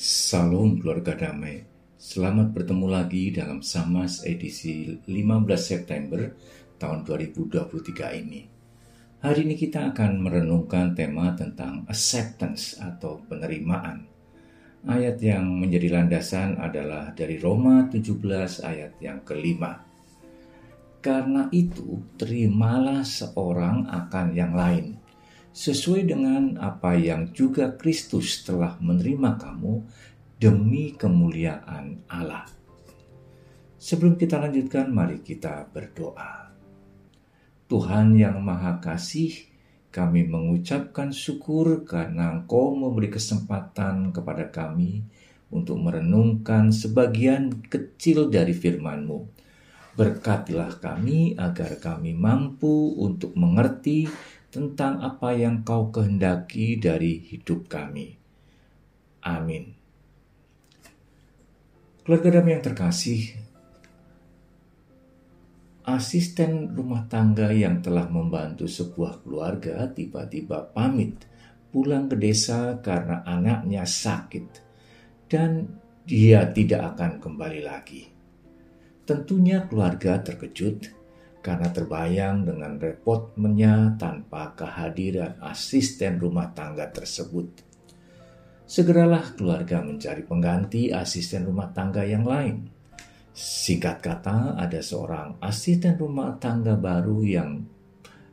Salam keluarga damai. Selamat bertemu lagi dalam Samas edisi 15 September tahun 2023 ini. Hari ini kita akan merenungkan tema tentang acceptance atau penerimaan. Ayat yang menjadi landasan adalah dari Roma 17 ayat yang kelima. Karena itu, terimalah seorang akan yang lain, sesuai dengan apa yang juga Kristus telah menerima kamu demi kemuliaan Allah. Sebelum kita lanjutkan, mari kita berdoa. Tuhan yang Maha Kasih, kami mengucapkan syukur karena Engkau memberi kesempatan kepada kami untuk merenungkan sebagian kecil dari firman-Mu. Berkatilah kami agar kami mampu untuk mengerti tentang apa yang kau kehendaki dari hidup kami. Amin. Keluarga damai yang terkasih, asisten rumah tangga yang telah membantu sebuah keluarga tiba-tiba pamit pulang ke desa karena anaknya sakit dan dia tidak akan kembali lagi. Tentunya keluarga terkejut karena terbayang dengan repotnya tanpa kehadiran asisten rumah tangga tersebut. Segeralah keluarga mencari pengganti asisten rumah tangga yang lain. Singkat kata, ada seorang asisten rumah tangga baru yang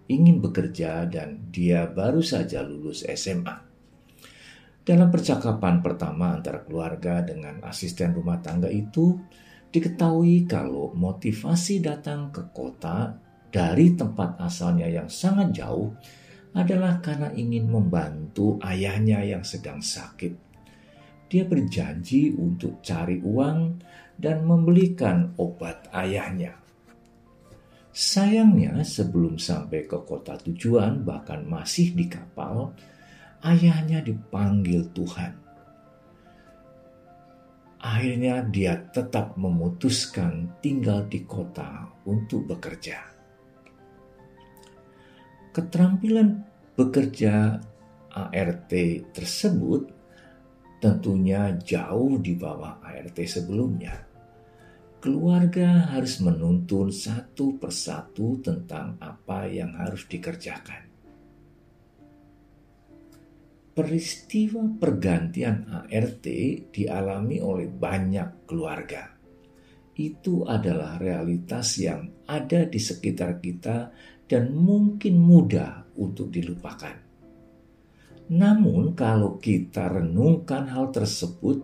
ingin bekerja dan dia baru saja lulus SMA. Dalam percakapan pertama antara keluarga dengan asisten rumah tangga itu, Diketahui kalau motivasi datang ke kota dari tempat asalnya yang sangat jauh adalah karena ingin membantu ayahnya yang sedang sakit. Dia berjanji untuk cari uang dan membelikan obat ayahnya. Sayangnya, sebelum sampai ke kota tujuan, bahkan masih di kapal, ayahnya dipanggil Tuhan Akhirnya dia tetap memutuskan tinggal di kota untuk bekerja. Keterampilan bekerja ART tersebut tentunya jauh di bawah ART sebelumnya. Keluarga harus menuntun satu persatu tentang apa yang harus dikerjakan. Peristiwa pergantian ART dialami oleh banyak keluarga. Itu adalah realitas yang ada di sekitar kita dan mungkin mudah untuk dilupakan. Namun, kalau kita renungkan hal tersebut,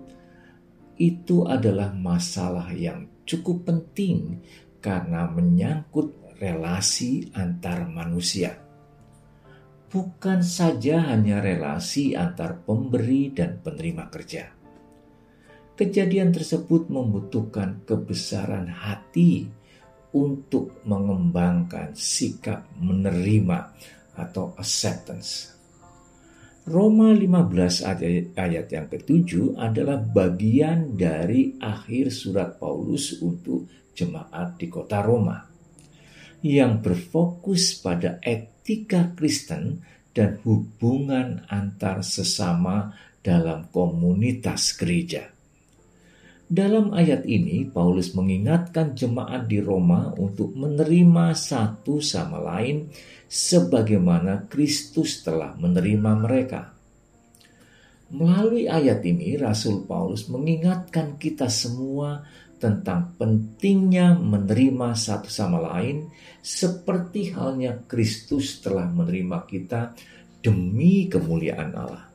itu adalah masalah yang cukup penting karena menyangkut relasi antar manusia bukan saja hanya relasi antar pemberi dan penerima kerja. Kejadian tersebut membutuhkan kebesaran hati untuk mengembangkan sikap menerima atau acceptance. Roma 15 ayat, yang ketujuh adalah bagian dari akhir surat Paulus untuk jemaat di kota Roma yang berfokus pada etika etika Kristen dan hubungan antar sesama dalam komunitas gereja. Dalam ayat ini, Paulus mengingatkan jemaat di Roma untuk menerima satu sama lain sebagaimana Kristus telah menerima mereka. Melalui ayat ini, Rasul Paulus mengingatkan kita semua tentang pentingnya menerima satu sama lain, seperti halnya Kristus telah menerima kita demi kemuliaan Allah.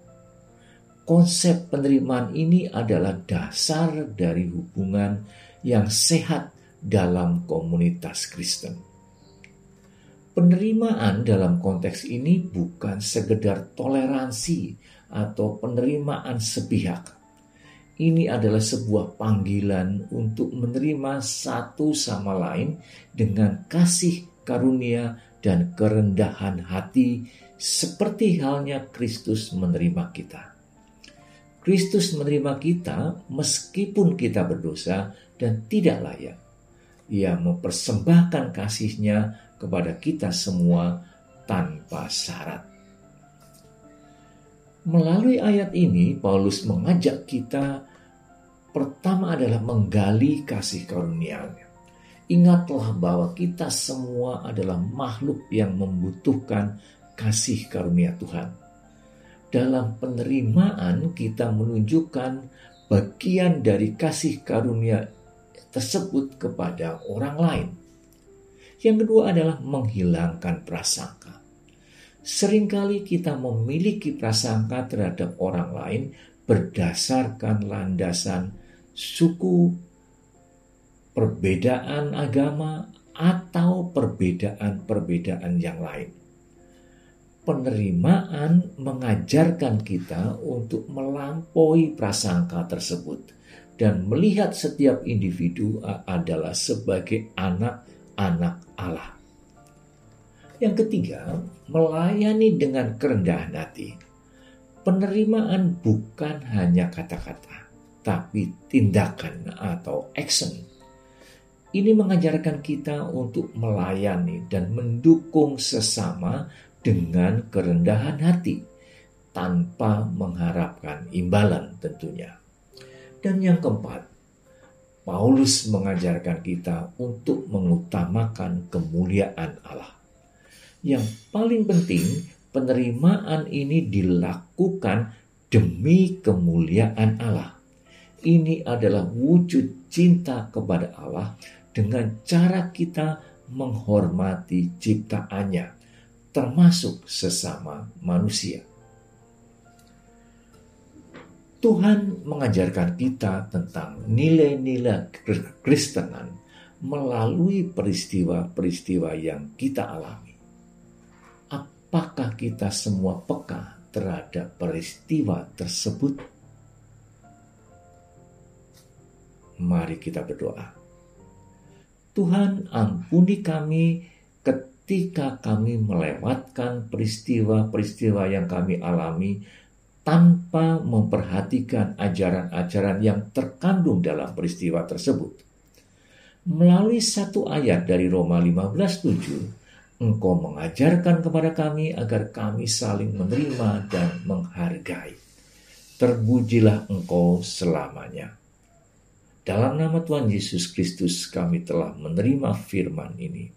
Konsep penerimaan ini adalah dasar dari hubungan yang sehat dalam komunitas Kristen. Penerimaan dalam konteks ini bukan sekedar toleransi atau penerimaan sepihak, ini adalah sebuah panggilan untuk menerima satu sama lain dengan kasih karunia dan kerendahan hati seperti halnya Kristus menerima kita. Kristus menerima kita meskipun kita berdosa dan tidak layak. Ia mempersembahkan kasihnya kepada kita semua tanpa syarat. Melalui ayat ini, Paulus mengajak kita pertama adalah menggali kasih karunia-Nya. Ingatlah bahwa kita semua adalah makhluk yang membutuhkan kasih karunia Tuhan. Dalam penerimaan kita menunjukkan bagian dari kasih karunia tersebut kepada orang lain. Yang kedua adalah menghilangkan prasangka. Seringkali kita memiliki prasangka terhadap orang lain berdasarkan landasan suku, perbedaan agama, atau perbedaan-perbedaan yang lain. Penerimaan mengajarkan kita untuk melampaui prasangka tersebut dan melihat setiap individu adalah sebagai anak-anak Allah. Yang ketiga, melayani dengan kerendahan hati. Penerimaan bukan hanya kata-kata, tapi tindakan atau action ini mengajarkan kita untuk melayani dan mendukung sesama dengan kerendahan hati tanpa mengharapkan imbalan tentunya. Dan yang keempat, Paulus mengajarkan kita untuk mengutamakan kemuliaan Allah. Yang paling penting, penerimaan ini dilakukan demi kemuliaan Allah. Ini adalah wujud cinta kepada Allah dengan cara kita menghormati ciptaannya, termasuk sesama manusia. Tuhan mengajarkan kita tentang nilai-nilai Kristenan melalui peristiwa-peristiwa yang kita alami. Apakah kita semua peka terhadap peristiwa tersebut? Mari kita berdoa. Tuhan ampuni kami ketika kami melewatkan peristiwa-peristiwa yang kami alami tanpa memperhatikan ajaran-ajaran yang terkandung dalam peristiwa tersebut. Melalui satu ayat dari Roma 15:7, Engkau mengajarkan kepada kami agar kami saling menerima dan menghargai. Terpujilah Engkau selamanya. Dalam nama Tuhan Yesus Kristus kami telah menerima firman ini.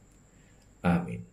Amin.